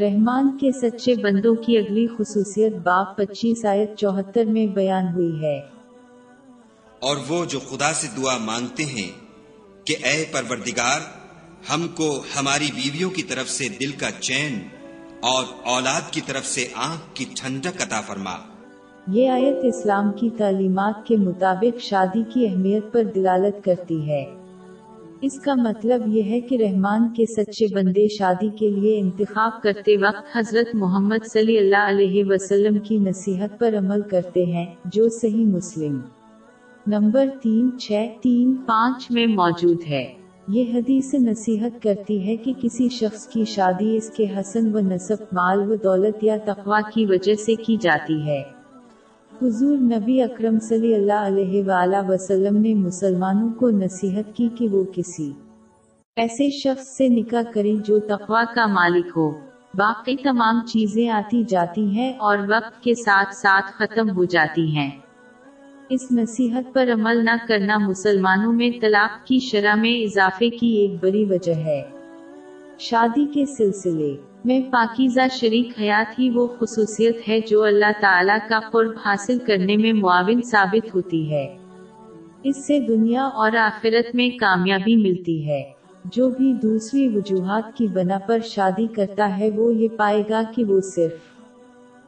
رحمان کے سچے بندوں کی اگلی خصوصیت باپ پچیس آیت چوہتر میں بیان ہوئی ہے۔ اور وہ جو خدا سے دعا مانگتے ہیں کہ اے پروردگار ہم کو ہماری بیویوں کی طرف سے دل کا چین اور اولاد کی طرف سے آنکھ کی ٹھنڈک عطا فرما۔ یہ آیت اسلام کی تعلیمات کے مطابق شادی کی اہمیت پر دلالت کرتی ہے۔ اس کا مطلب یہ ہے کہ رحمان کے سچے بندے شادی کے لیے انتخاب کرتے وقت حضرت محمد صلی اللہ علیہ وسلم کی نصیحت پر عمل کرتے ہیں، جو صحیح مسلم۔ نمبر تین، چھ، تین، پانچ میں موجود ہے۔ یہ حدیث نصیحت کرتی ہے کہ کسی شخص کی شادی اس کے حسن و نصب، مال و دولت یا تقوی کی وجہ سے کی جاتی ہے۔ حضور نبی اکرم صلی اللہ علیہ وآلہ وسلم نے مسلمانوں کو نصیحت کی کہ وہ کسی ایسے شخص سے نکاح کریں جو تقوا کا مالک ہو۔ باقی تمام چیزیں آتی جاتی ہیں اور وقت کے ساتھ ساتھ ختم ہو جاتی ہیں۔ اس نصیحت پر عمل نہ کرنا مسلمانوں میں طلاق کی شرح میں اضافے کی ایک بڑی وجہ ہے۔ شادی کے سلسلے میں پاکیزہ شریک حیات ہی وہ خصوصیت ہے جو اللہ تعالیٰ کا قرب حاصل کرنے میں معاون ثابت ہوتی ہے۔ اس سے دنیا اور آخرت میں کامیابی ملتی ہے۔ جو بھی دوسری وجوہات کی بنا پر شادی کرتا ہے وہ یہ پائے گا کہ وہ صرف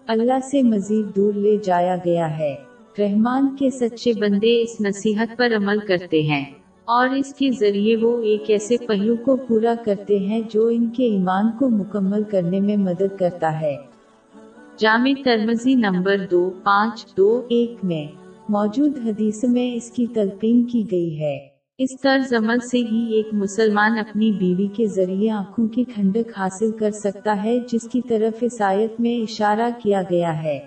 اللہ سے مزید دور لے جایا گیا ہے۔ رحمان کے سچے بندے اس نصیحت پر عمل کرتے ہیں۔ اور اس کے ذریعے وہ ایک ایسے پہلو کو پورا کرتے ہیں جو ان کے ایمان کو مکمل کرنے میں مدد کرتا ہے۔ جامع ترمزی نمبر دو، پانچ، دو، ایک میں موجود حدیث میں اس کی تلقین کی گئی ہے۔ اس طرز عمل سے ہی ایک مسلمان اپنی بیوی کے ذریعے آنکھوں کی ٹھنڈک حاصل کر سکتا ہے، جس کی طرف اس آیت میں اشارہ کیا گیا ہے۔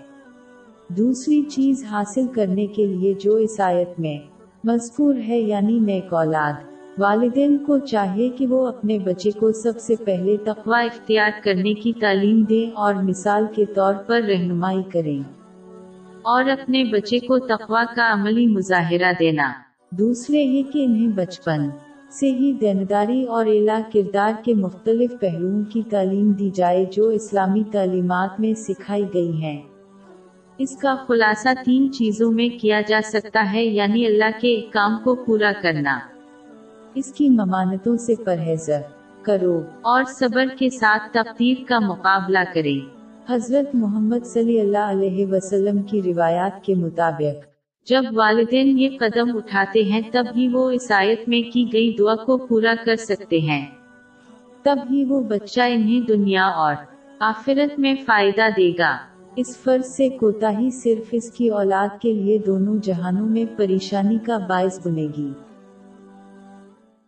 دوسری چیز حاصل کرنے کے لیے جو اس آیت میں مذکور ہے یعنی نیک اولاد۔ والدین کو چاہیے کہ وہ اپنے بچے کو سب سے پہلے تقوی اختیار کرنے کی تعلیم دیں اور مثال کے طور پر رہنمائی کریں۔ اور اپنے بچے کو تقوی کا عملی مظاہرہ دینا۔ دوسرے ہے کہ انہیں بچپن سے ہی دینداری اور اعلیٰ کردار کے مختلف پہلوؤں کی تعلیم دی جائے جو اسلامی تعلیمات میں سکھائی گئی ہیں۔ اس کا خلاصہ تین چیزوں میں کیا جا سکتا ہے یعنی اللہ کے ایک کام کو پورا کرنا۔ اس کی ممانتوں سے پرہیز کرو۔ اور صبر کے ساتھ تقدیر کا مقابلہ کریں۔ حضرت محمد صلی اللہ علیہ وسلم کی روایات کے مطابق۔ جب والدین یہ قدم اٹھاتے ہیں تب ہی وہ اس آیت میں کی گئی دعا کو پورا کر سکتے ہیں۔ تب ہی وہ بچہ انہیں دنیا اور آخرت میں فائدہ دے گا۔ اس فرض سے کوتا ہی صرف اس کی اولاد کے لیے دونوں جہانوں میں پریشانی کا باعث بنے گی۔